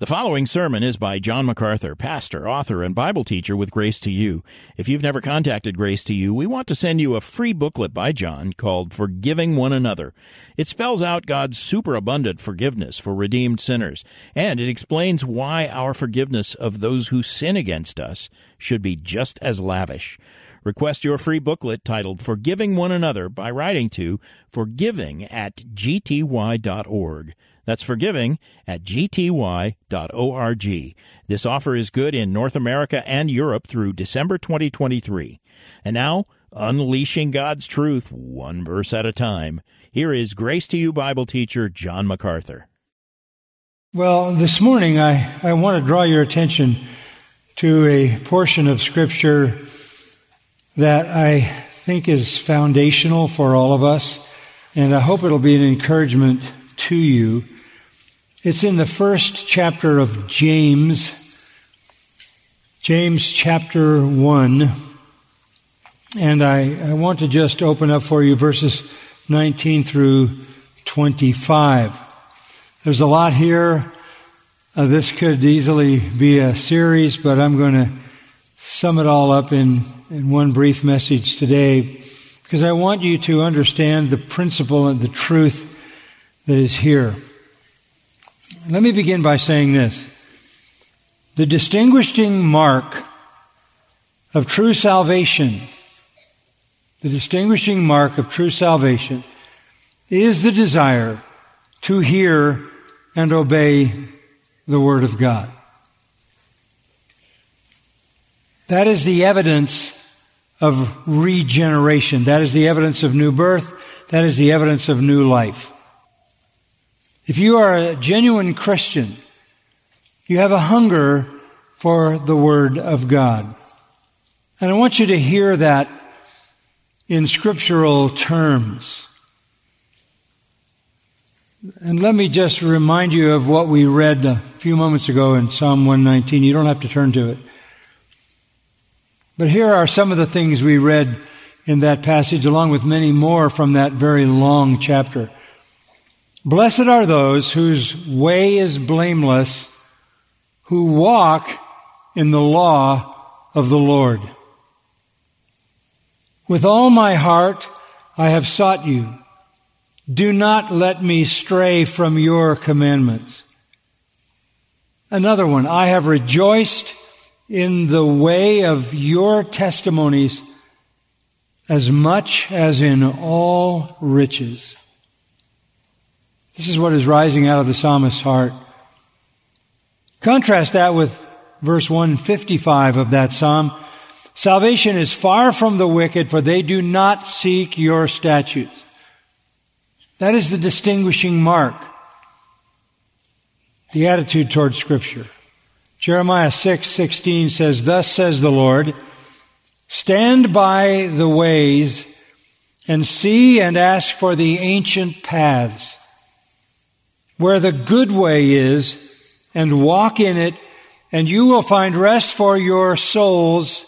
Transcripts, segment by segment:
The following sermon is by John MacArthur, pastor, author, and Bible teacher with Grace to You. If you've never contacted Grace to You, we want to send you a free booklet by John called Forgiving One Another. It spells out God's superabundant forgiveness for redeemed sinners, and it explains why our forgiveness of those who sin against us should be just as lavish. Request your free booklet titled Forgiving One Another by writing to forgiving at gty.org. That's forgiving at gty.org. This offer is good in North America and Europe through December 2023. And now, unleashing God's truth one verse at a time. Here is Grace to You Bible teacher John MacArthur. Well, this morning I, I want to draw your attention to a portion of Scripture that I think is foundational for all of us, and I hope it'll be an encouragement to you. It's in the first chapter of James, James chapter 1. And I, I want to just open up for you verses 19 through 25. There's a lot here. Uh, this could easily be a series, but I'm going to sum it all up in, in one brief message today because I want you to understand the principle and the truth that is here. Let me begin by saying this. The distinguishing mark of true salvation, the distinguishing mark of true salvation is the desire to hear and obey the Word of God. That is the evidence of regeneration. That is the evidence of new birth. That is the evidence of new life. If you are a genuine Christian, you have a hunger for the Word of God. And I want you to hear that in scriptural terms. And let me just remind you of what we read a few moments ago in Psalm 119. You don't have to turn to it. But here are some of the things we read in that passage, along with many more from that very long chapter. Blessed are those whose way is blameless, who walk in the law of the Lord. With all my heart I have sought you. Do not let me stray from your commandments. Another one, I have rejoiced in the way of your testimonies as much as in all riches. This is what is rising out of the psalmist's heart. Contrast that with verse 155 of that psalm. Salvation is far from the wicked, for they do not seek your statutes. That is the distinguishing mark. The attitude toward scripture. Jeremiah 6, 16 says, Thus says the Lord, stand by the ways and see and ask for the ancient paths where the good way is and walk in it, and you will find rest for your souls.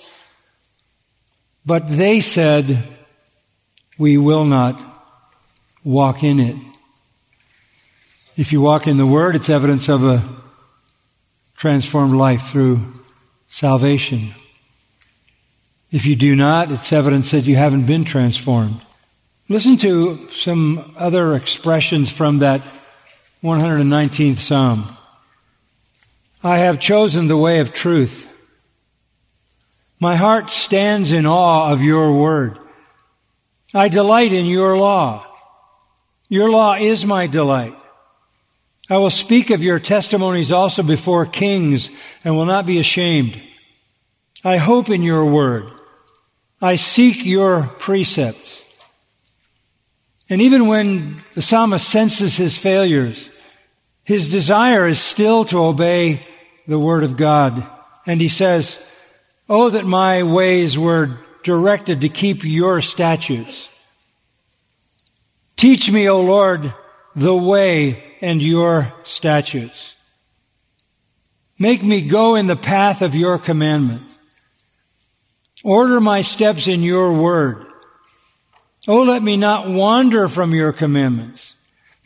But they said, We will not walk in it. If you walk in the Word, it's evidence of a transformed life through salvation. If you do not, it's evidence that you haven't been transformed. Listen to some other expressions from that 119th Psalm. I have chosen the way of truth. My heart stands in awe of your word. I delight in your law. Your law is my delight. I will speak of your testimonies also before kings and will not be ashamed. I hope in your word. I seek your precepts. And even when the psalmist senses his failures, his desire is still to obey the word of God. And he says, Oh, that my ways were directed to keep your statutes. Teach me, O Lord, the way and your statutes. Make me go in the path of your commandments. Order my steps in your word. Oh, let me not wander from your commandments.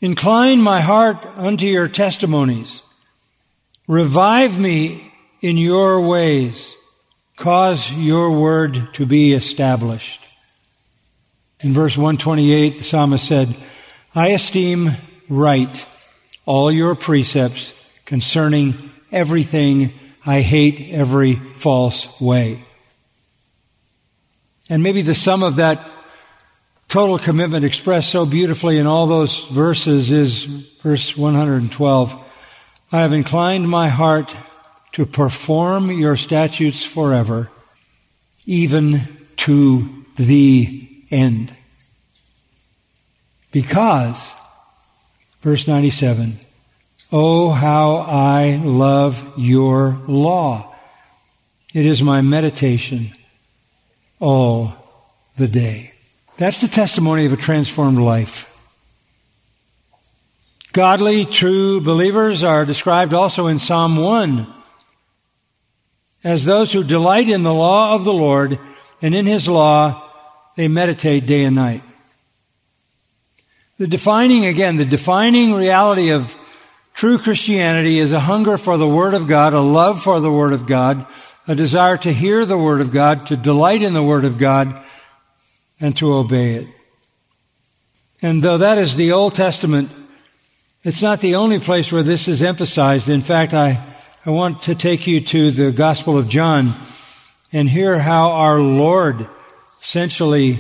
Incline my heart unto your testimonies. Revive me in your ways. Cause your word to be established. In verse 128, the psalmist said, I esteem right all your precepts concerning everything. I hate every false way. And maybe the sum of that total commitment expressed so beautifully in all those verses is verse 112. I have inclined my heart to perform your statutes forever, even to the end. Because, verse 97, Oh, how I love your law. It is my meditation all the day. That's the testimony of a transformed life. Godly, true believers are described also in Psalm 1 as those who delight in the law of the Lord, and in His law they meditate day and night. The defining, again, the defining reality of true Christianity is a hunger for the Word of God, a love for the Word of God, a desire to hear the Word of God, to delight in the Word of God, and to obey it. And though that is the Old Testament, it's not the only place where this is emphasized. In fact, I, I want to take you to the Gospel of John and hear how our Lord essentially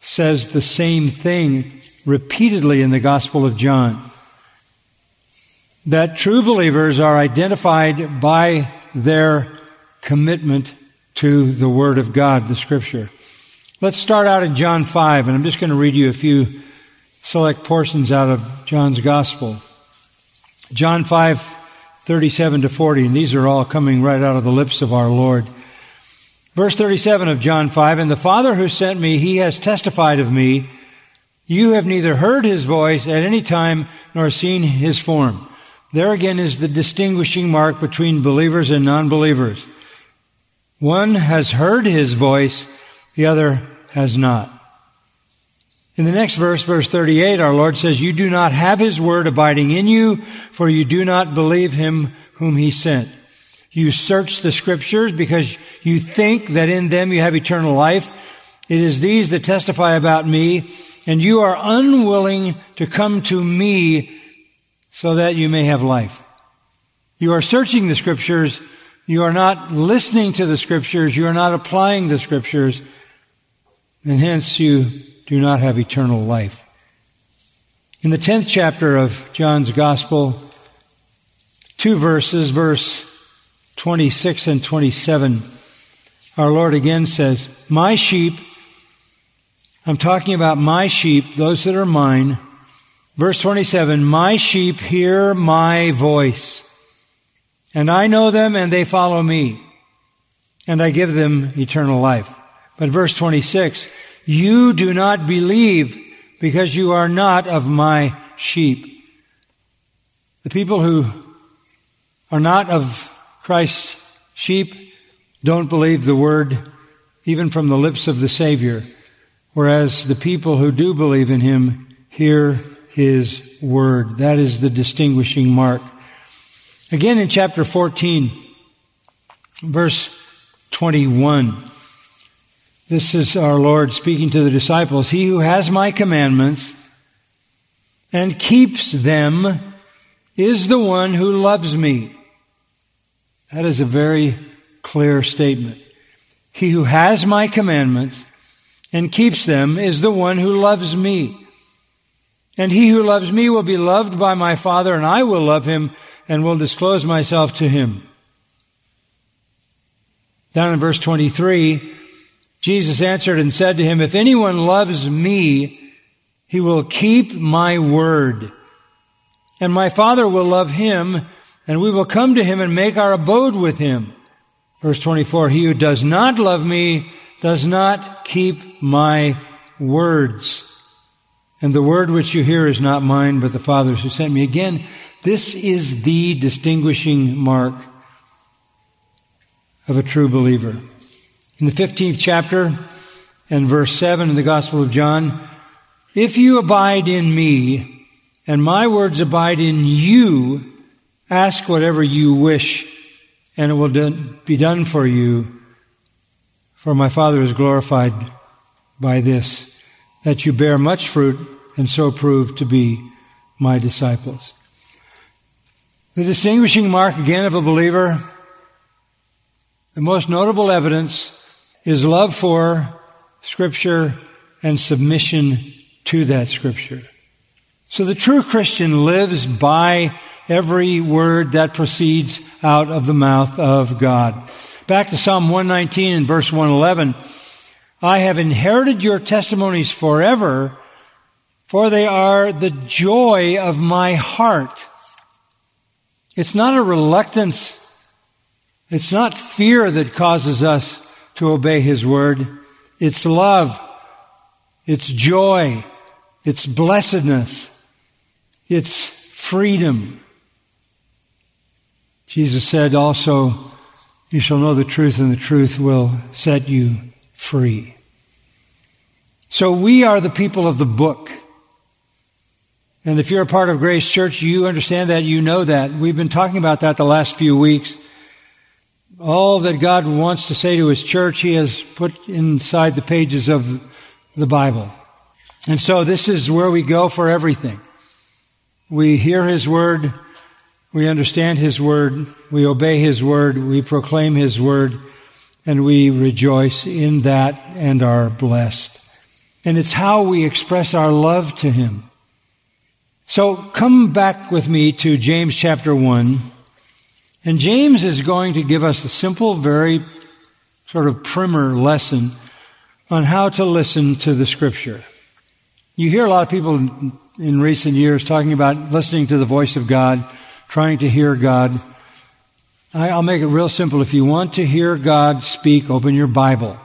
says the same thing repeatedly in the Gospel of John. That true believers are identified by their commitment to the Word of God, the Scripture. Let's start out in John 5, and I'm just going to read you a few select portions out of John's Gospel. John 5, 37 to 40, and these are all coming right out of the lips of our Lord. Verse 37 of John 5, And the Father who sent me, he has testified of me. You have neither heard his voice at any time nor seen his form. There again is the distinguishing mark between believers and non-believers. One has heard his voice, the other has not. In the next verse, verse 38, our Lord says, You do not have his word abiding in you, for you do not believe him whom he sent. You search the scriptures because you think that in them you have eternal life. It is these that testify about me, and you are unwilling to come to me so that you may have life. You are searching the scriptures. You are not listening to the scriptures. You are not applying the scriptures. And hence you do not have eternal life. In the 10th chapter of John's gospel, two verses, verse 26 and 27, our Lord again says, My sheep, I'm talking about my sheep, those that are mine, Verse 27, My sheep hear my voice, and I know them and they follow me, and I give them eternal life. But verse 26, You do not believe because you are not of my sheep. The people who are not of Christ's sheep don't believe the word even from the lips of the Savior, whereas the people who do believe in him hear his word. That is the distinguishing mark. Again in chapter 14, verse 21. This is our Lord speaking to the disciples. He who has my commandments and keeps them is the one who loves me. That is a very clear statement. He who has my commandments and keeps them is the one who loves me. And he who loves me will be loved by my Father, and I will love him and will disclose myself to him. Down in verse 23, Jesus answered and said to him, If anyone loves me, he will keep my word. And my Father will love him, and we will come to him and make our abode with him. Verse 24, He who does not love me does not keep my words. And the word which you hear is not mine, but the Father's who sent me. Again, this is the distinguishing mark of a true believer. In the 15th chapter and verse 7 in the Gospel of John, if you abide in me and my words abide in you, Ask whatever you wish, and it will be done for you. For my Father is glorified by this, that you bear much fruit and so prove to be my disciples. The distinguishing mark again of a believer, the most notable evidence is love for Scripture and submission to that Scripture. So the true Christian lives by every word that proceeds out of the mouth of God. Back to Psalm 119 and verse 111. I have inherited your testimonies forever, for they are the joy of my heart. It's not a reluctance. It's not fear that causes us to obey His word. It's love. It's joy. It's blessedness. It's freedom. Jesus said also, You shall know the truth, and the truth will set you free. So we are the people of the book. And if you're a part of Grace Church, you understand that, you know that. We've been talking about that the last few weeks. All that God wants to say to His church, He has put inside the pages of the Bible. And so this is where we go for everything. We hear His Word, we understand His Word, we obey His Word, we proclaim His Word, and we rejoice in that and are blessed. And it's how we express our love to Him. So come back with me to James chapter 1. And James is going to give us a simple, very sort of primer lesson on how to listen to the scripture. You hear a lot of people in recent years talking about listening to the voice of God, trying to hear God. I'll make it real simple. If you want to hear God speak, open your Bible.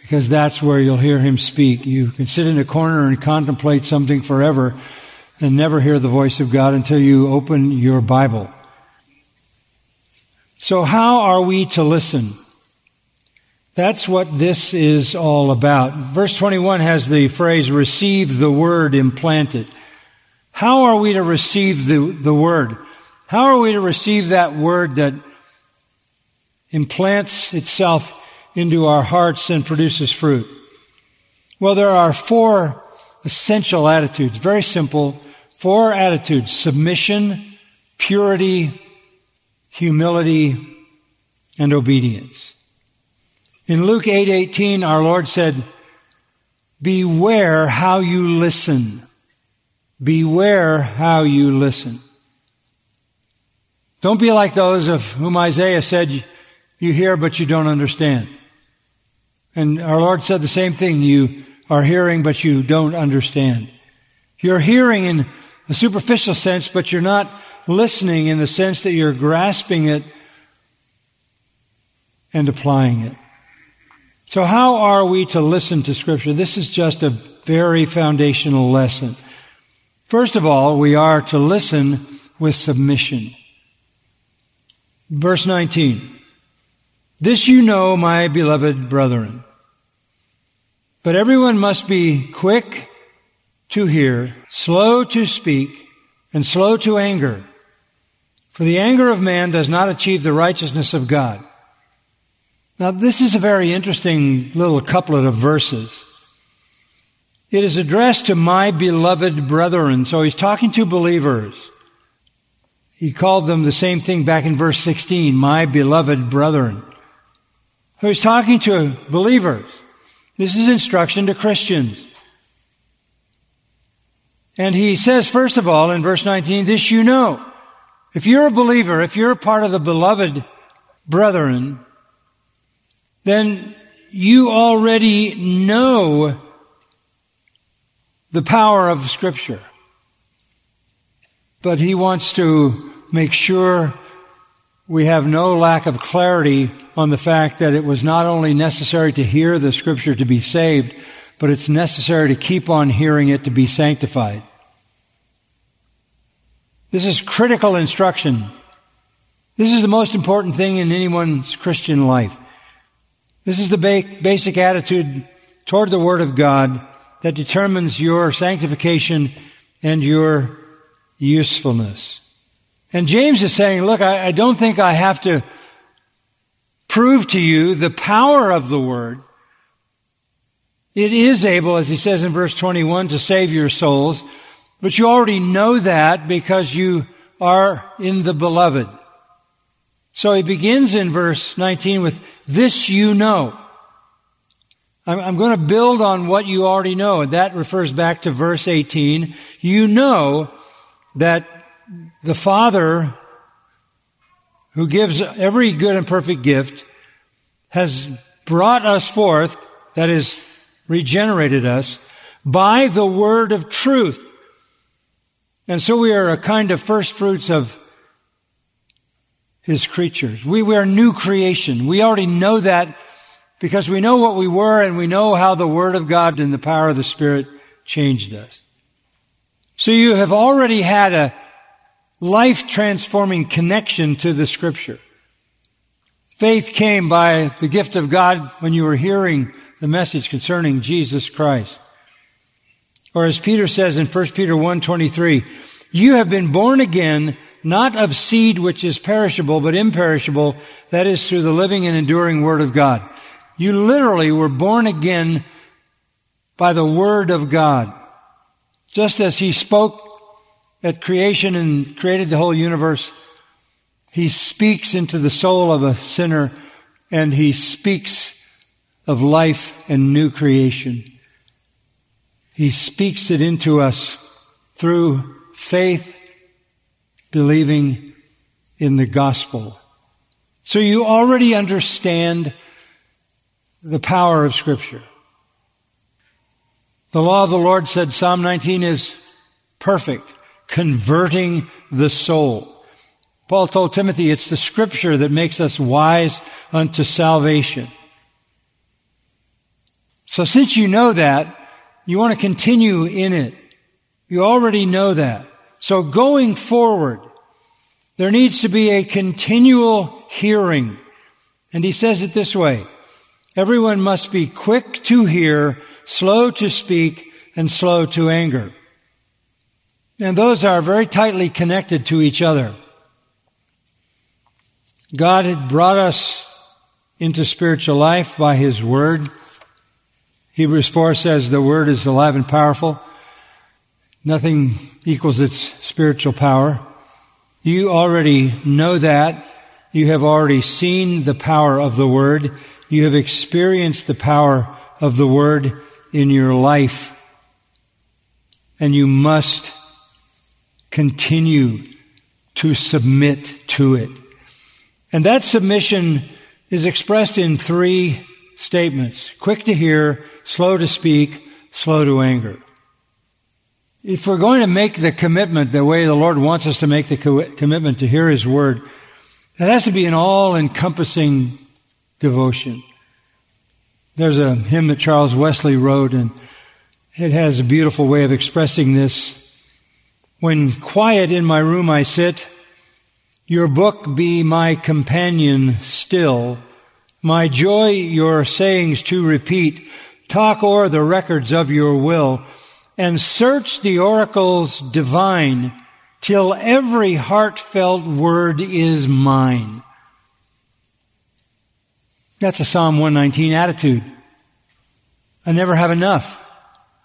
Because that's where you'll hear Him speak. You can sit in a corner and contemplate something forever and never hear the voice of God until you open your Bible. So how are we to listen? That's what this is all about. Verse 21 has the phrase, receive the word implanted. How are we to receive the, the word? How are we to receive that word that implants itself into our hearts and produces fruit? Well, there are four essential attitudes, very simple, Four attitudes submission, purity, humility, and obedience. In Luke 8:18 our Lord said, "Beware how you listen. Beware how you listen." Don't be like those of whom Isaiah said, "You hear but you don't understand." And our Lord said the same thing, "You are hearing but you don't understand." You're hearing in a superficial sense, but you're not listening in the sense that you're grasping it and applying it. So how are we to listen to scripture? This is just a very foundational lesson. First of all, we are to listen with submission. Verse 19. This you know, my beloved brethren. But everyone must be quick to hear, slow to speak, and slow to anger. For the anger of man does not achieve the righteousness of God. Now, this is a very interesting little couplet of verses. It is addressed to my beloved brethren. So he's talking to believers. He called them the same thing back in verse 16, my beloved brethren. So he's talking to believers. This is instruction to Christians. And he says, first of all, in verse 19, this you know. If you're a believer, if you're a part of the beloved brethren, then you already know the power of Scripture. But he wants to make sure we have no lack of clarity on the fact that it was not only necessary to hear the Scripture to be saved, but it's necessary to keep on hearing it to be sanctified. This is critical instruction. This is the most important thing in anyone's Christian life. This is the ba- basic attitude toward the Word of God that determines your sanctification and your usefulness. And James is saying, look, I, I don't think I have to prove to you the power of the word. It is able, as he says in verse 21, to save your souls, but you already know that because you are in the beloved. So he begins in verse 19 with, this you know. I'm, going to build on what you already know, and that refers back to verse 18. You know that the Father who gives every good and perfect gift has brought us forth, that is, regenerated us, by the word of truth. And so we are a kind of first fruits of his creatures. We, we are new creation. We already know that because we know what we were and we know how the word of God and the power of the Spirit changed us. So you have already had a life transforming connection to the scripture. Faith came by the gift of God when you were hearing the message concerning Jesus Christ. Or as Peter says in 1 Peter 1:23, you have been born again not of seed which is perishable but imperishable, that is through the living and enduring word of God. You literally were born again by the word of God. Just as he spoke at creation and created the whole universe, he speaks into the soul of a sinner and he speaks of life and new creation. He speaks it into us through faith, believing in the gospel. So you already understand the power of scripture. The law of the Lord said Psalm 19 is perfect converting the soul. Paul told Timothy it's the scripture that makes us wise unto salvation. So since you know that, you want to continue in it. You already know that. So going forward, there needs to be a continual hearing. And he says it this way. Everyone must be quick to hear, slow to speak, and slow to anger. And those are very tightly connected to each other. God had brought us into spiritual life by His Word. Hebrews 4 says the Word is alive and powerful. Nothing equals its spiritual power. You already know that. You have already seen the power of the Word. You have experienced the power of the Word in your life. And you must continue to submit to it. And that submission is expressed in three statements. Quick to hear, slow to speak, slow to anger. If we're going to make the commitment the way the Lord wants us to make the co- commitment to hear His Word, that has to be an all-encompassing devotion. There's a hymn that Charles Wesley wrote and it has a beautiful way of expressing this. When quiet in my room I sit, your book be my companion still, my joy your sayings to repeat, talk o'er the records of your will, and search the oracles divine, till every heartfelt word is mine. That's a Psalm 119 attitude. I never have enough.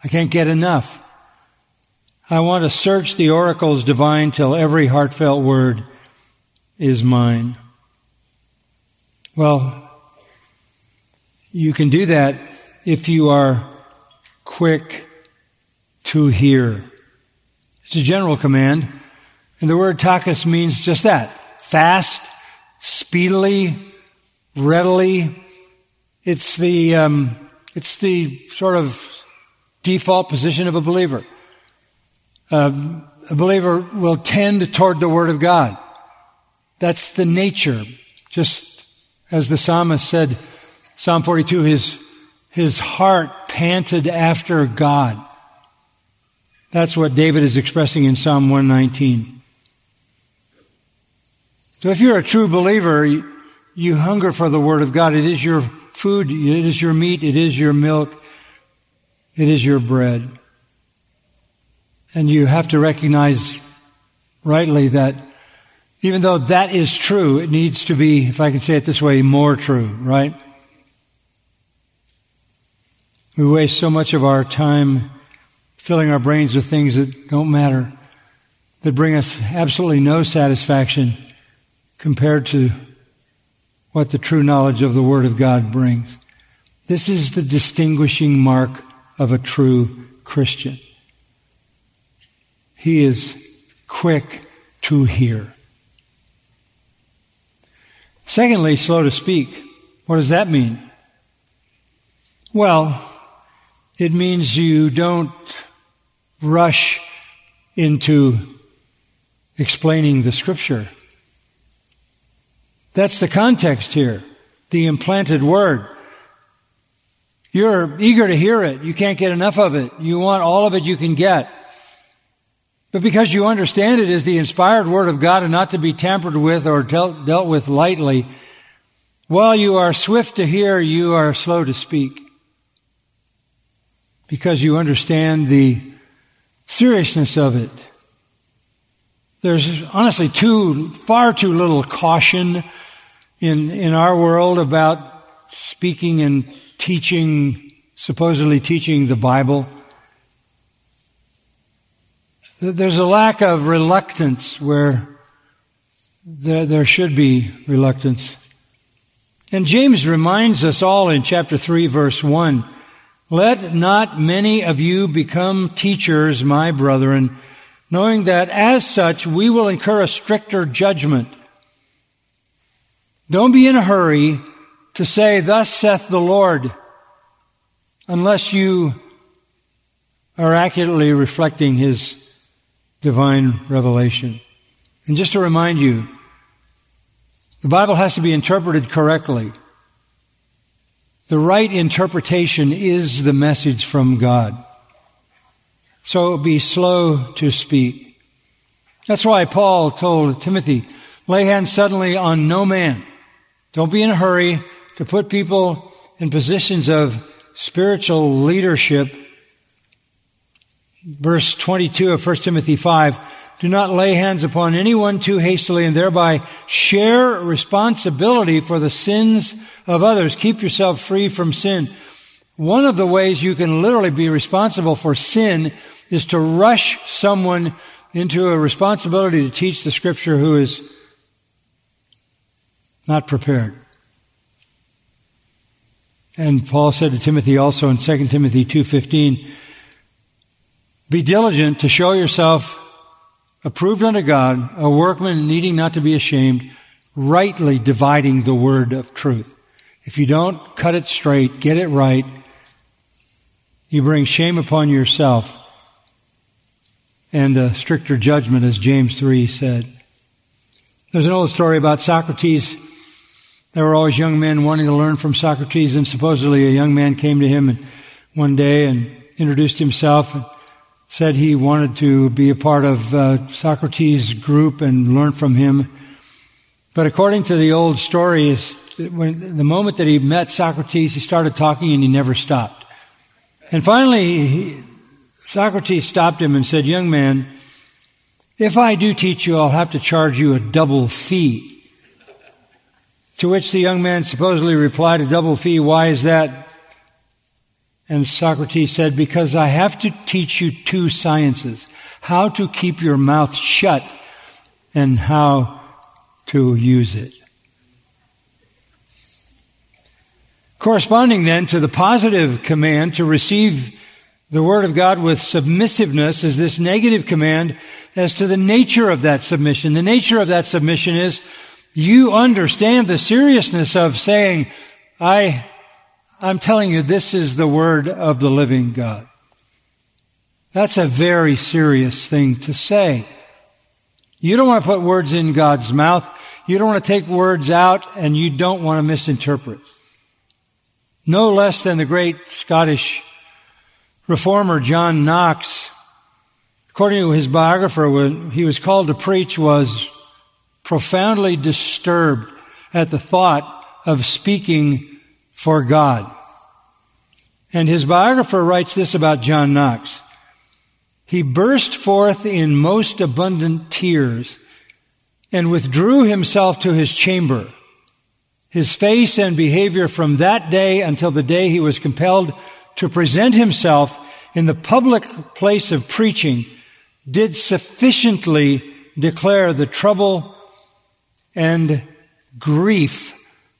I can't get enough. I want to search the oracles divine till every heartfelt word is mine. Well, you can do that if you are quick to hear. It's a general command, and the word tachus means just that. Fast, speedily, readily. It's the, um, it's the sort of default position of a believer uh, a believer will tend toward the Word of God. That's the nature. Just as the psalmist said, Psalm 42, his, his heart panted after God. That's what David is expressing in Psalm 119. So if you're a true believer, you, you hunger for the Word of God. It is your food, it is your meat, it is your milk, it is your bread. And you have to recognize rightly that Even though that is true, it needs to be, if I can say it this way, more true, right? We waste so much of our time filling our brains with things that don't matter, that bring us absolutely no satisfaction compared to what the true knowledge of the Word of God brings. This is the distinguishing mark of a true Christian. He is quick to hear. Secondly, slow to speak. What does that mean? Well, it means you don't rush into explaining the scripture. That's the context here. The implanted word. You're eager to hear it. You can't get enough of it. You want all of it you can get. But because you understand it is the inspired word of God and not to be tampered with or dealt, with lightly, while you are swift to hear, you are slow to speak. Because you understand the seriousness of it. There's honestly too, far too little caution in, in our world about speaking and teaching, supposedly teaching the Bible. There's a lack of reluctance where there, there should be reluctance. And James reminds us all in chapter 3 verse 1, let not many of you become teachers, my brethren, knowing that as such we will incur a stricter judgment. Don't be in a hurry to say, thus saith the Lord, unless you are accurately reflecting his divine revelation. And just to remind you, the Bible has to be interpreted correctly. The right interpretation is the message from God. So be slow to speak. That's why Paul told Timothy, lay hands suddenly on no man. Don't be in a hurry to put people in positions of spiritual leadership. Verse 22 of 1 Timothy 5. Do not lay hands upon anyone too hastily and thereby share responsibility for the sins of others. Keep yourself free from sin. One of the ways you can literally be responsible for sin is to rush someone into a responsibility to teach the scripture who is not prepared. And Paul said to Timothy also in 2 Timothy 2:15, "Be diligent to show yourself approved unto God, a workman needing not to be ashamed, rightly dividing the word of truth." If you don't cut it straight, get it right, you bring shame upon yourself and a stricter judgment, as James 3 said. There's an old story about Socrates. There were always young men wanting to learn from Socrates, and supposedly a young man came to him one day and introduced himself and said he wanted to be a part of uh, Socrates' group and learn from him. But according to the old story, when, the moment that he met Socrates, he started talking and he never stopped. And finally, he, Socrates stopped him and said, Young man, if I do teach you, I'll have to charge you a double fee. To which the young man supposedly replied, A double fee, why is that? And Socrates said, Because I have to teach you two sciences how to keep your mouth shut and how to use it. Corresponding then to the positive command to receive the Word of God with submissiveness is this negative command as to the nature of that submission. The nature of that submission is you understand the seriousness of saying, I, I'm telling you, this is the Word of the living God. That's a very serious thing to say. You don't want to put words in God's mouth. You don't want to take words out and you don't want to misinterpret. No less than the great Scottish reformer John Knox, according to his biographer, when he was called to preach, was profoundly disturbed at the thought of speaking for God. And his biographer writes this about John Knox. He burst forth in most abundant tears and withdrew himself to his chamber. His face and behavior from that day until the day he was compelled to present himself in the public place of preaching did sufficiently declare the trouble and grief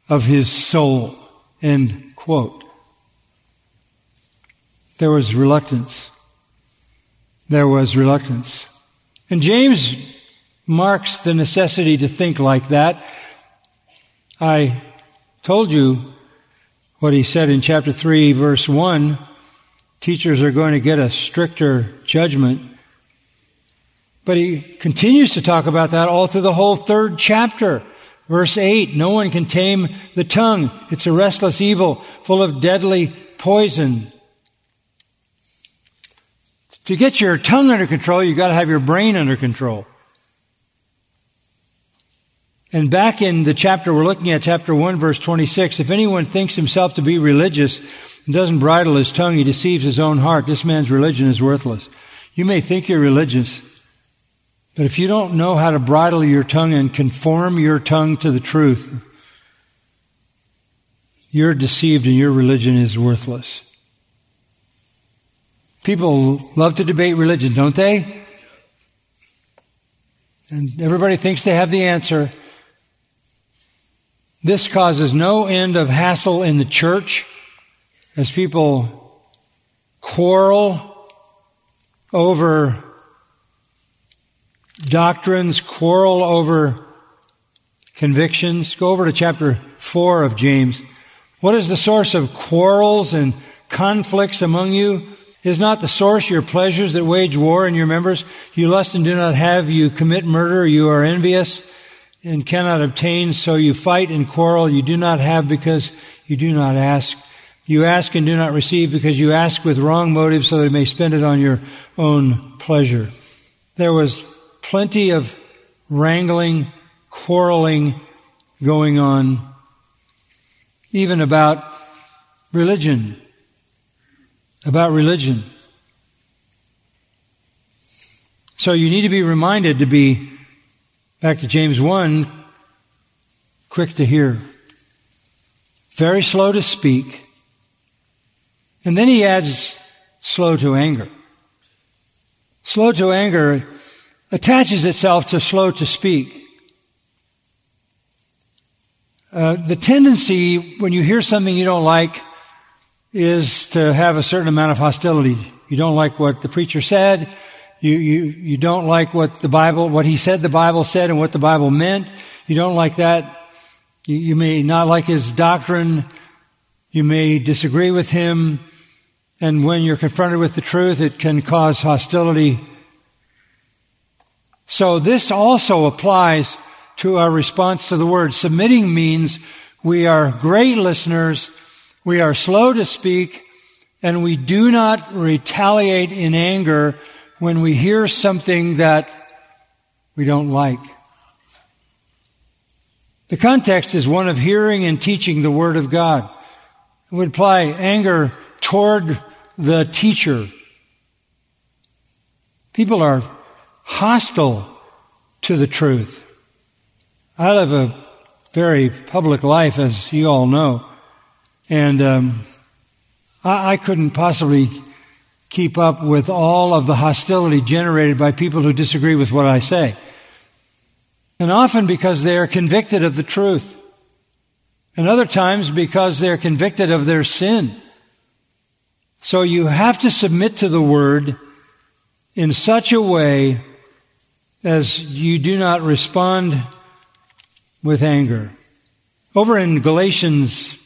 of his soul. End quote. There was reluctance. There was reluctance. And James marks the necessity to think like that. I told you what he said in chapter 3, verse 1. Teachers are going to get a stricter judgment. But he continues to talk about that all through the whole third chapter. Verse 8, no one can tame the tongue. It's a restless evil, full of deadly poison. To get your tongue under control, you've got to have your brain under control. And back in the chapter we're looking at, chapter 1, verse 26, if anyone thinks himself to be religious and doesn't bridle his tongue, he deceives his own heart. This man's religion is worthless. You may think you're religious, but if you don't know how to bridle your tongue and conform your tongue to the truth, you're deceived and your religion is worthless. People love to debate religion, don't they? And everybody thinks they have the answer. This causes no end of hassle in the church as people quarrel over doctrines, quarrel over convictions. Go over to chapter 4 of James. What is the source of quarrels and conflicts among you? Is not the source your pleasures that wage war in your members? You lust and do not have, you commit murder, you are envious and cannot obtain, so you fight and quarrel. You do not have because you do not ask. You ask and do not receive because you ask with wrong motives so that you may spend it on your own pleasure. There was plenty of wrangling, quarreling going on, even about religion about religion. So you need to be reminded to be, back to James 1, quick to hear, very slow to speak, and then he adds slow to anger. Slow to anger attaches itself to slow to speak. Uh, the tendency when you hear something you don't like is to have a certain amount of hostility. You don't like what the preacher said. You, you, you don't like what the Bible, what he said the Bible said and what the Bible meant. You don't like that. You, you may not like his doctrine. You may disagree with him. And when you're confronted with the truth, it can cause hostility. So this also applies to our response to the word. Submitting means we are great listeners we are slow to speak and we do not retaliate in anger when we hear something that we don't like. The context is one of hearing and teaching the Word of God. It would apply anger toward the teacher. People are hostile to the truth. I live a very public life, as you all know. And um, I, I couldn't possibly keep up with all of the hostility generated by people who disagree with what I say. And often because they are convicted of the truth. And other times because they're convicted of their sin. So you have to submit to the word in such a way as you do not respond with anger. Over in Galatians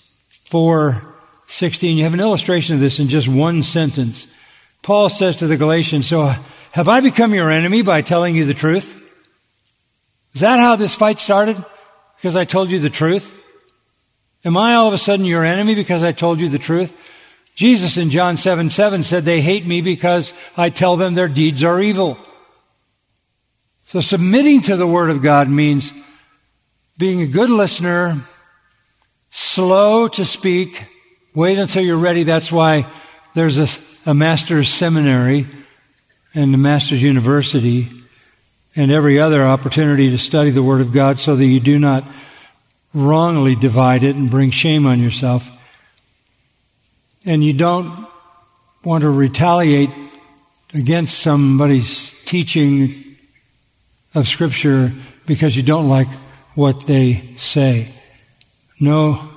4:16. You have an illustration of this in just one sentence. Paul says to the Galatians, "So have I become your enemy by telling you the truth?" Is that how this fight started? Because I told you the truth? Am I all of a sudden your enemy because I told you the truth? Jesus in John 7 7 said they hate me because I tell them their deeds are evil. So submitting to the Word of God means being a good listener slow to speak. Wait until you're ready. That's why there's a, a master's seminary and a master's university. and every other opportunity to study the Word of God so that you do not wrongly divide it and bring shame on yourself. And you don't want to retaliate against somebody's teaching of Scripture because you don't like what they say. No,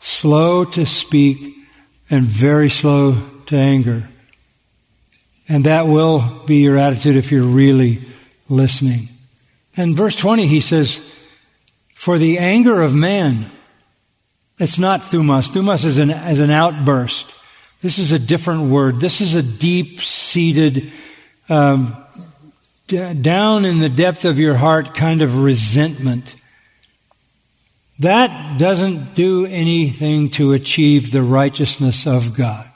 slow to speak and very slow to anger. And that will be your attitude if you're really listening. And verse 20, he says, For the anger of man, it's not thumos. Thumos is an, is an outburst. This is a different word. This is a deep seated, um, down in the depth of your heart kind of resentment. That doesn't do anything to achieve the righteousness of God.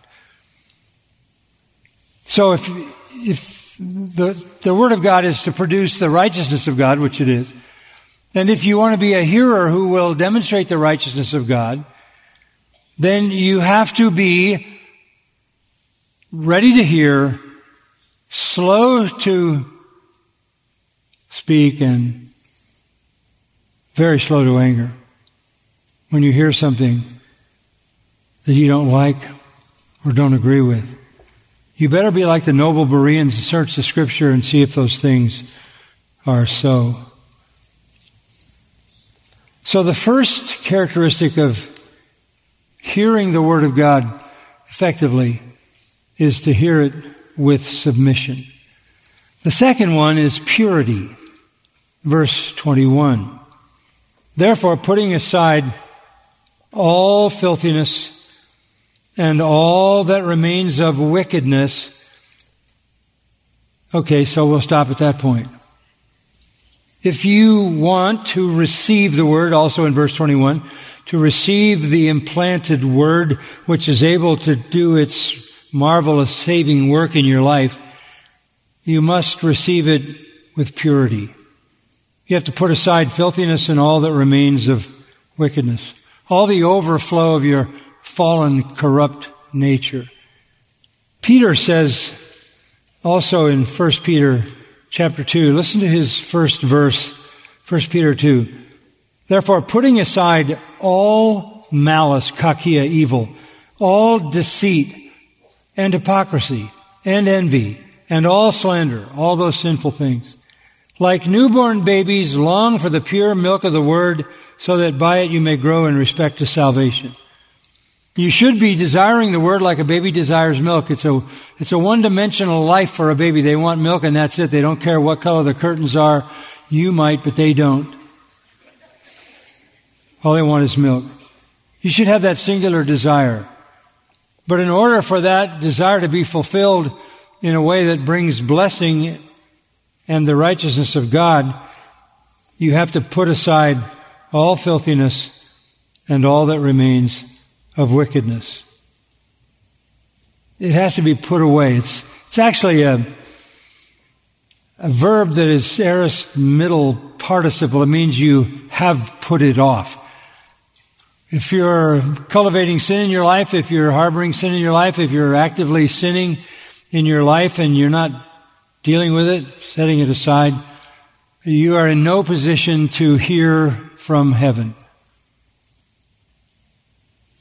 So if, if the, the Word of God is to produce the righteousness of God, which it is, and if you want to be a hearer who will demonstrate the righteousness of God, then you have to be ready to hear, slow to speak, and very slow to anger. When you hear something that you don't like or don't agree with, you better be like the noble Bereans and search the scripture and see if those things are so. So the first characteristic of hearing the Word of God effectively is to hear it with submission. The second one is purity. Verse 21. Therefore, putting aside all filthiness and all that remains of wickedness. Okay, so we'll stop at that point. If you want to receive the word, also in verse 21, to receive the implanted word which is able to do its marvelous saving work in your life, you must receive it with purity. You have to put aside filthiness and all that remains of wickedness. All the overflow of your fallen, corrupt nature. Peter says also in 1 Peter chapter 2, listen to his first verse, 1 Peter 2. Therefore, putting aside all malice, kakia, evil, all deceit and hypocrisy and envy and all slander, all those sinful things. Like newborn babies, long for the pure milk of the word so that by it you may grow in respect to salvation. You should be desiring the word like a baby desires milk. It's a, it's a one-dimensional life for a baby. They want milk and that's it. They don't care what color the curtains are. You might, but they don't. All they want is milk. You should have that singular desire. But in order for that desire to be fulfilled in a way that brings blessing and the righteousness of God, you have to put aside all filthiness and all that remains of wickedness. It has to be put away. It's, it's actually a, a verb that is aorist middle participle. It means you have put it off. If you're cultivating sin in your life, if you're harboring sin in your life, if you're actively sinning in your life and you're not dealing with it, setting it aside, you are in no position to hear from heaven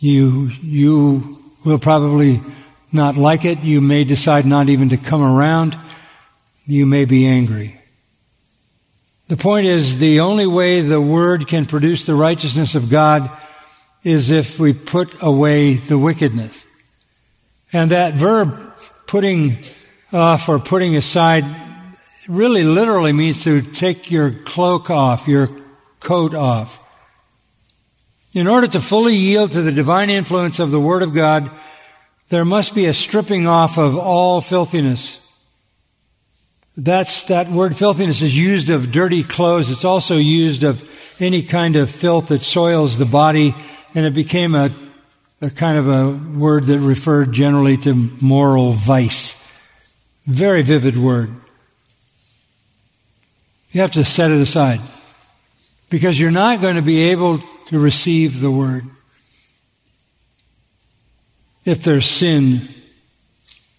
you, you will probably not like it. You may decide not even to come around. You may be angry. The point is, the only way the Word can produce the righteousness of God is if we put away the wickedness. And that verb, putting Uh, off or putting aside, really literally means to take your cloak off, your coat off. In order to fully yield to the divine influence of the Word of God, there must be a stripping off of all filthiness. That's, that word filthiness is used of dirty clothes. It's also used of any kind of filth that soils the body, and it became a, a kind of a word that referred generally to moral vice. Very vivid word. You have to set it aside. Because you're not going to be able to receive the word. If there's sin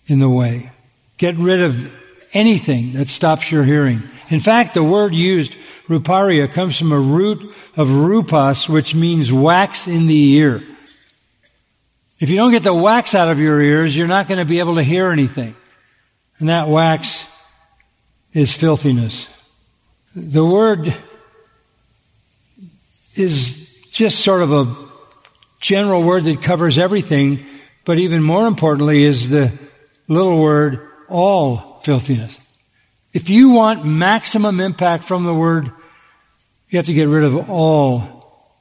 in the way, get rid of anything that stops your hearing. In fact, the word used, ruparia, comes from a root of rupas, which means wax in the ear. If you don't get the wax out of your ears, you're not going to be able to hear anything. And that wax is filthiness. The word is just sort of a general word that covers everything, but even more importantly is the little word all filthiness. If you want maximum impact from the word, you have to get rid of all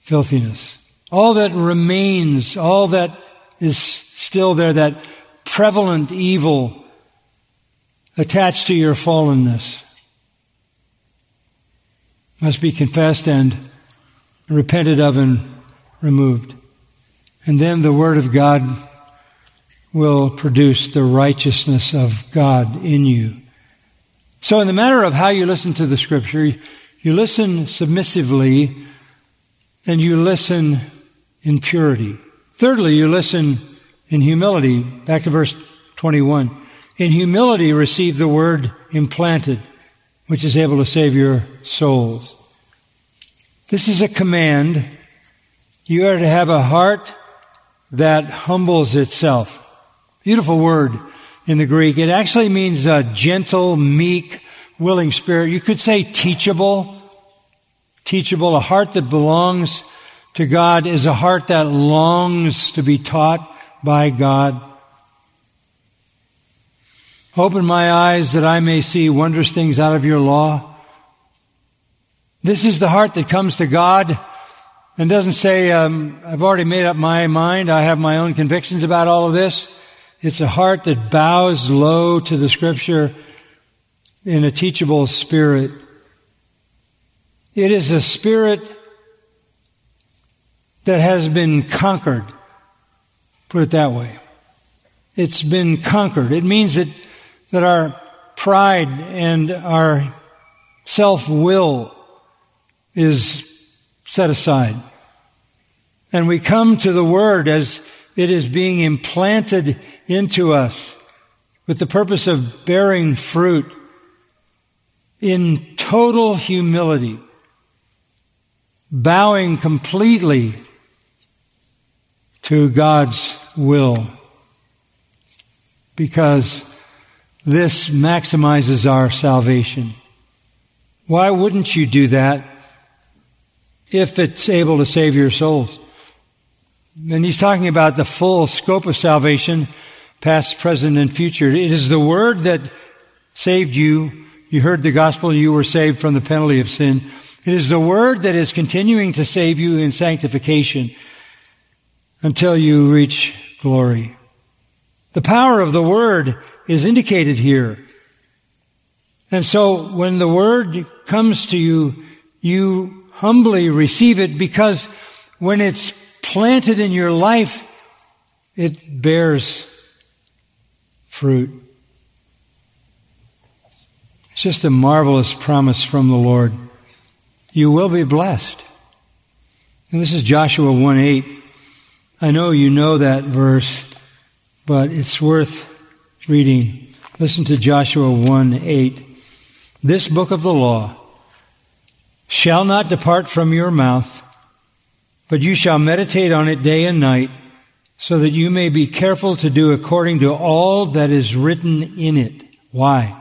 filthiness. All that remains, all that is still there, that prevalent evil attached to your fallenness must be confessed and repented of and removed. And then the Word of God will produce the righteousness of God in you. So, in the matter of how you listen to the Scripture, you listen submissively and you listen in purity. Thirdly, you listen in humility. Back to verse 21. In humility, receive the word implanted, which is able to save your souls. This is a command. You are to have a heart that humbles itself. Beautiful word in the Greek. It actually means a gentle, meek, willing spirit. You could say teachable. Teachable. A heart that belongs to God is a heart that longs to be taught by God. Open my eyes that I may see wondrous things out of your law. This is the heart that comes to God and doesn't say, um, I've already made up my mind. I have my own convictions about all of this. It's a heart that bows low to the scripture in a teachable spirit. It is a spirit that has been conquered. Put it that way. It's been conquered. It means that, that our pride and our self-will is set aside. And we come to the Word as it is being implanted into us with the purpose of bearing fruit in total humility, bowing completely to God's will, because this maximizes our salvation. Why wouldn't you do that if it's able to save your souls? And he's talking about the full scope of salvation, past, present, and future. It is the word that saved you. You heard the gospel, and you were saved from the penalty of sin. It is the word that is continuing to save you in sanctification until you reach glory. The power of the word is indicated here. And so when the word comes to you, you humbly receive it because when it's planted in your life, it bears fruit. It's just a marvelous promise from the Lord. You will be blessed. And this is Joshua 1 8. I know you know that verse, but it's worth reading. Listen to Joshua 1 8. This book of the law shall not depart from your mouth but you shall meditate on it day and night, so that you may be careful to do according to all that is written in it. Why?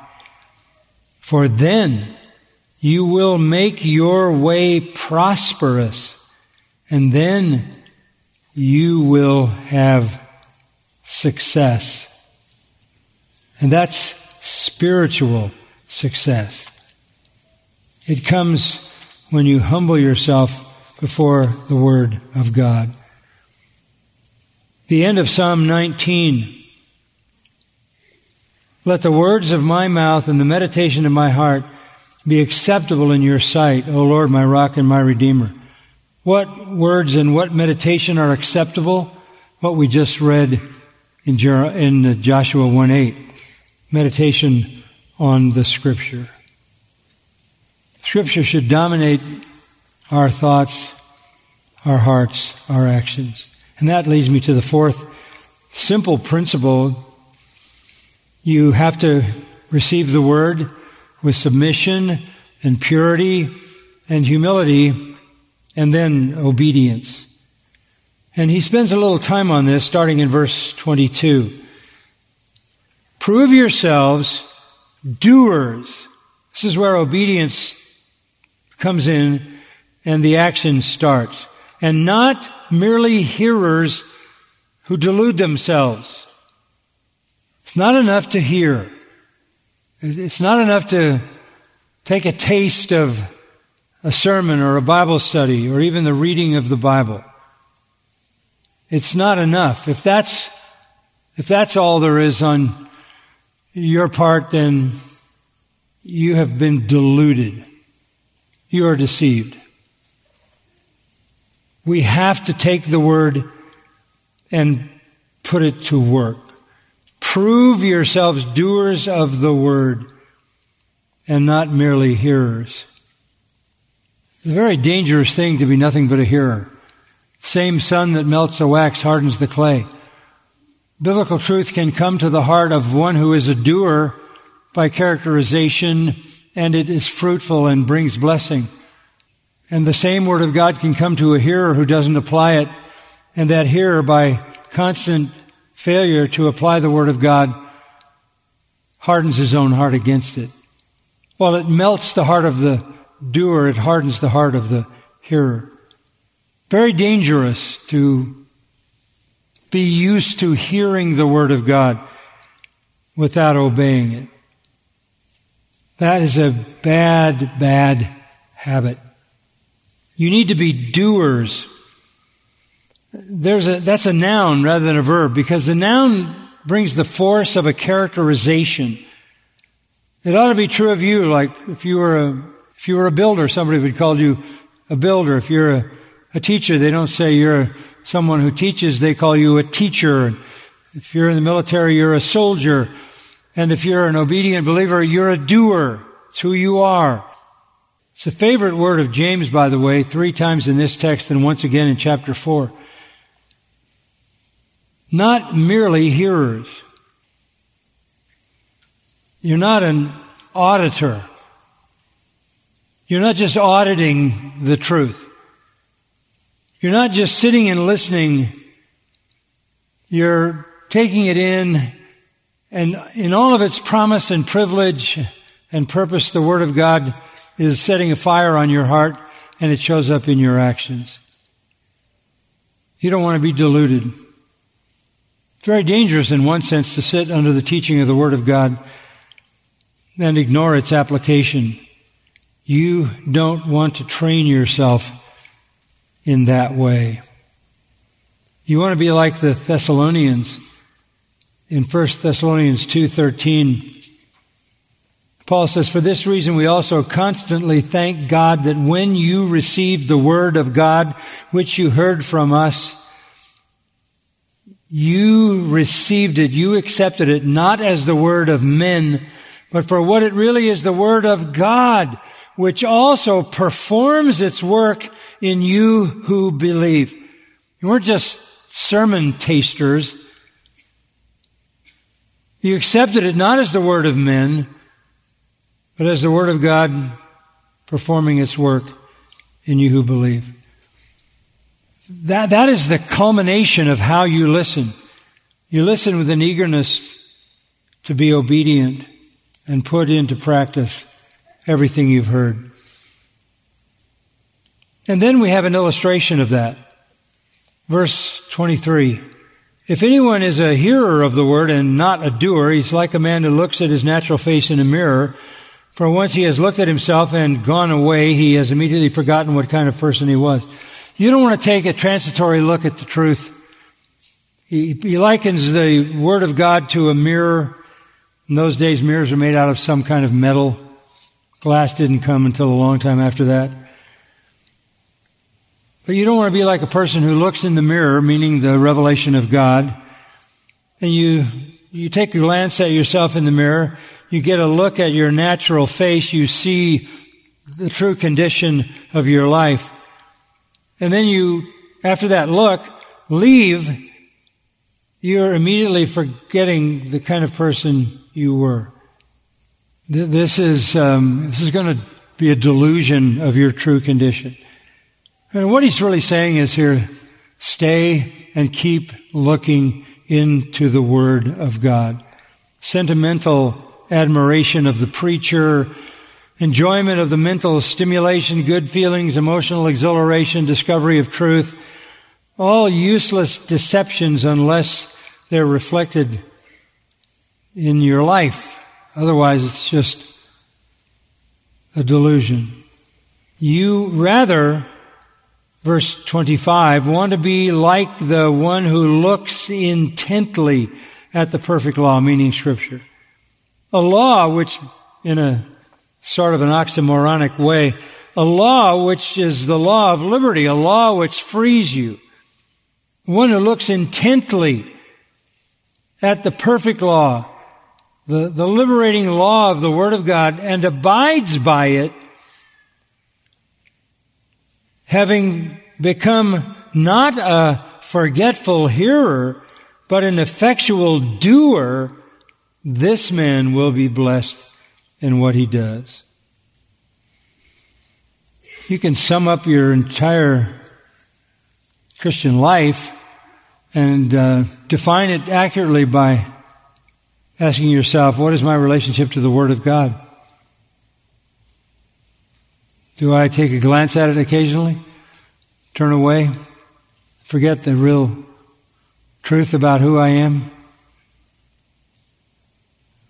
For then you will make your way prosperous, and then you will have success. And that's spiritual success. It comes when you humble yourself before the Word of God. The end of Psalm 19. Let the words of my mouth and the meditation of my heart be acceptable in your sight, O Lord, my rock and my redeemer. What words and what meditation are acceptable? What we just read in, Joshua 1 8. Meditation on the Scripture. Scripture should dominate our thoughts, our hearts, our actions. And that leads me to the fourth simple principle. You have to receive the word with submission and purity and humility and then obedience. And he spends a little time on this starting in verse 22. Prove yourselves doers. This is where obedience comes in and the action starts. And not merely hearers who delude themselves. It's not enough to hear. It's not enough to take a taste of a sermon or a Bible study or even the reading of the Bible. It's not enough. If that's, if that's all there is on your part, then you have been deluded. You are deceived. We have to take the word and put it to work. Prove yourselves doers of the word and not merely hearers. It's a very dangerous thing to be nothing but a hearer. Same sun that melts the wax hardens the clay. Biblical truth can come to the heart of one who is a doer by characterization and it is fruitful and brings blessing. And the same word of God can come to a hearer who doesn't apply it and that hearer by constant failure to apply the word of God hardens his own heart against it. While it melts the heart of the doer, it hardens the heart of the hearer. Very dangerous to be used to hearing the Word of God without obeying it. That is a bad, bad habit. You need to be doers. There's a, that's a noun rather than a verb because the noun brings the force of a characterization. It ought to be true of you, like if you were a, if you were a builder, somebody would call you a builder. If you're a, a teacher, they don't say you're someone who teaches, they call you a teacher. If you're in the military, you're a soldier. And if you're an obedient believer, you're a doer. It's who you are. It's a favorite word of James, by the way, three times in this text and once again in chapter four. Not merely hearers. You're not an auditor. You're not just auditing the truth. You're not just sitting and listening. You're taking it in and in all of its promise and privilege and purpose, the Word of God is setting a fire on your heart and it shows up in your actions. You don't want to be deluded. It's very dangerous in one sense to sit under the teaching of the Word of God and ignore its application. You don't want to train yourself in that way. You want to be like the Thessalonians in 1 Thessalonians 2:13. Paul says, For this reason we also constantly thank God that when you received the word of God, which you heard from us, you received it, you accepted it, not as the word of men, but for what it really is, the word of God, which also performs its work in you who believe. You weren't just sermon tasters. You accepted it not as the word of men, but as the word of God performing its work in you who believe. That, that is the culmination of how you listen. You listen with an eagerness to be obedient and put into practice everything you've heard. And then we have an illustration of that. Verse 23. If anyone is a hearer of the word and not a doer, he's like a man who looks at his natural face in a mirror. For once he has looked at himself and gone away, he has immediately forgotten what kind of person he was. You don't want to take a transitory look at the truth. He, he likens the Word of God to a mirror. In those days, mirrors are made out of some kind of metal. Glass didn't come until a long time after that. But you don't want to be like a person who looks in the mirror, meaning the revelation of God, and you, you take a glance at yourself in the mirror, you get a look at your natural face, you see the true condition of your life. And then you, after that look, leave, you're immediately forgetting the kind of person you were. This is, um, this is going to be a delusion of your true condition. And what he's really saying is here, stay and keep looking into the Word of God. Sentimental admiration of the preacher, enjoyment of the mental stimulation, good feelings, emotional exhilaration, discovery of truth, all useless deceptions unless they're reflected in your life. Otherwise, it's just a delusion. You rather, verse 25, want to be like the one who looks intently at the perfect law, meaning Scripture. A law which, in a sort of an oxymoronic way, a law which is the law of liberty, a law which frees you. One who looks intently at the perfect law, the, the liberating law of the Word of God, and abides by it, having become not a forgetful hearer, but an effectual doer, this man will be blessed in what he does. You can sum up your entire Christian life and uh, define it accurately by asking yourself, what is my relationship to the Word of God? Do I take a glance at it occasionally? Turn away? Forget the real truth about who I am?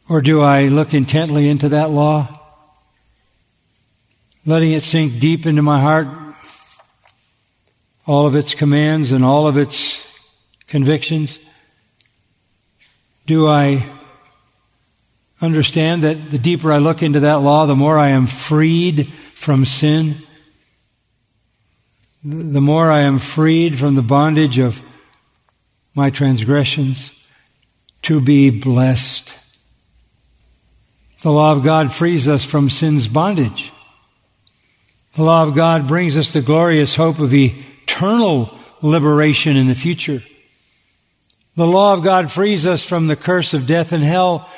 Or do I look intently into that law? Letting it sink deep into my heart, all of its commands and all of its convictions? Do I understand that the deeper I look into that law, the more I am freed from sin? The more I am freed from the bondage of my transgressions to be blessed. The law of God frees us from sin's bondage. The law of God brings us the glorious hope of eternal liberation in the future. The law of God frees us from the curse of death and hell.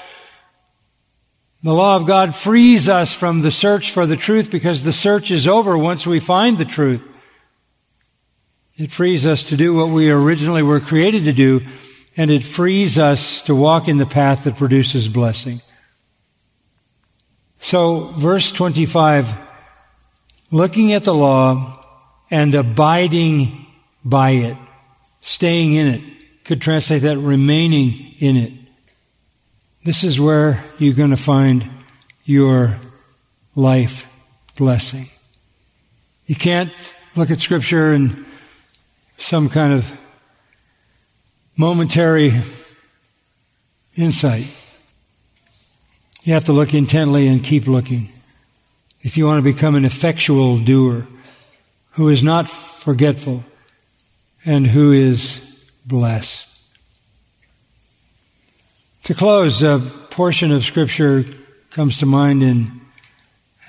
The law of God frees us from the search for the truth because the search is over once we find the truth. It frees us to do what we originally were created to do, and it frees us to walk in the path that produces blessing. So, verse 25, looking at the law and abiding by it, staying in it, could translate that remaining in it. This is where you're going to find your life blessing. You can't look at Scripture and some kind of momentary insight. You have to look intently and keep looking. If you want to become an effectual doer who is not forgetful and who is blessed. To close, a portion of Scripture comes to mind in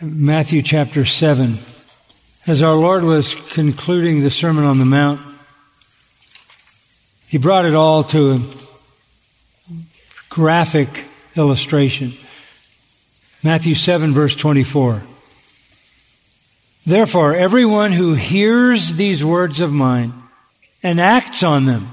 Matthew chapter 7. As our Lord was concluding the Sermon on the Mount, he brought it all to a graphic illustration. Matthew 7 verse 24. Therefore, everyone who hears these words of mine and acts on them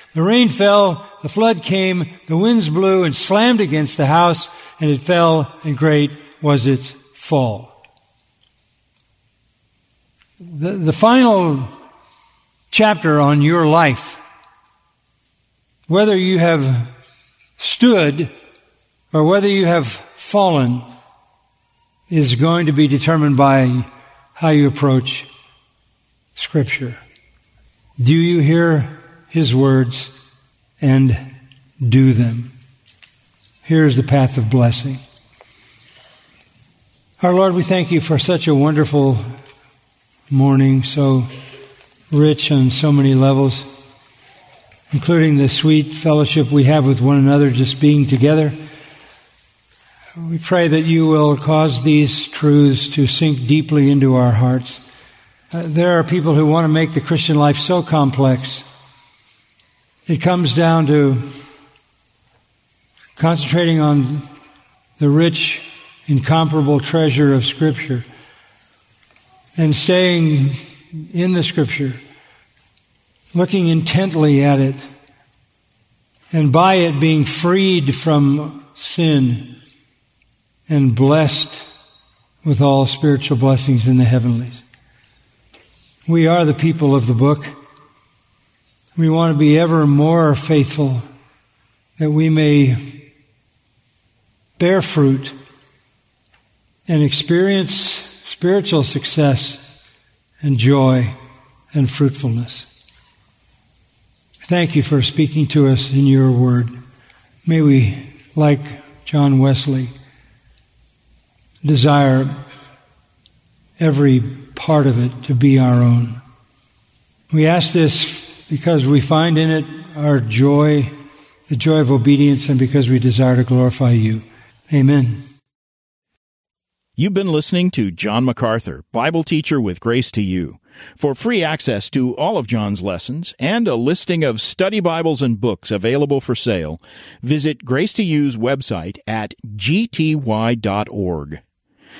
The rain fell, the flood came, the winds blew and slammed against the house, and it fell, and great was its fall. The, the final chapter on your life, whether you have stood or whether you have fallen is going to be determined by how you approach Scripture. Do you hear His words and do them? Here's the path of blessing. Our Lord, we thank you for such a wonderful morning, so rich on so many levels, including the sweet fellowship we have with one another, just being together. We pray that you will cause these truths to sink deeply into our hearts. Uh, there are people who want to make the Christian life so complex. It comes down to concentrating on the rich, incomparable treasure of Scripture and staying in the Scripture, looking intently at it, and by it being freed from sin and blessed with all spiritual blessings in the heavenlies. We are the people of the book. We want to be ever more faithful that we may bear fruit and experience spiritual success and joy and fruitfulness. Thank you for speaking to us in your word. May we, like John Wesley, desire every part of it to be our own. We ask this because we find in it our joy, the joy of obedience, and because we desire to glorify you. Amen. You've been listening to John MacArthur, Bible teacher with Grace to You. For free access to all of John's lessons and a listing of study Bibles and books available for sale, visit Grace to You's website at gty.org.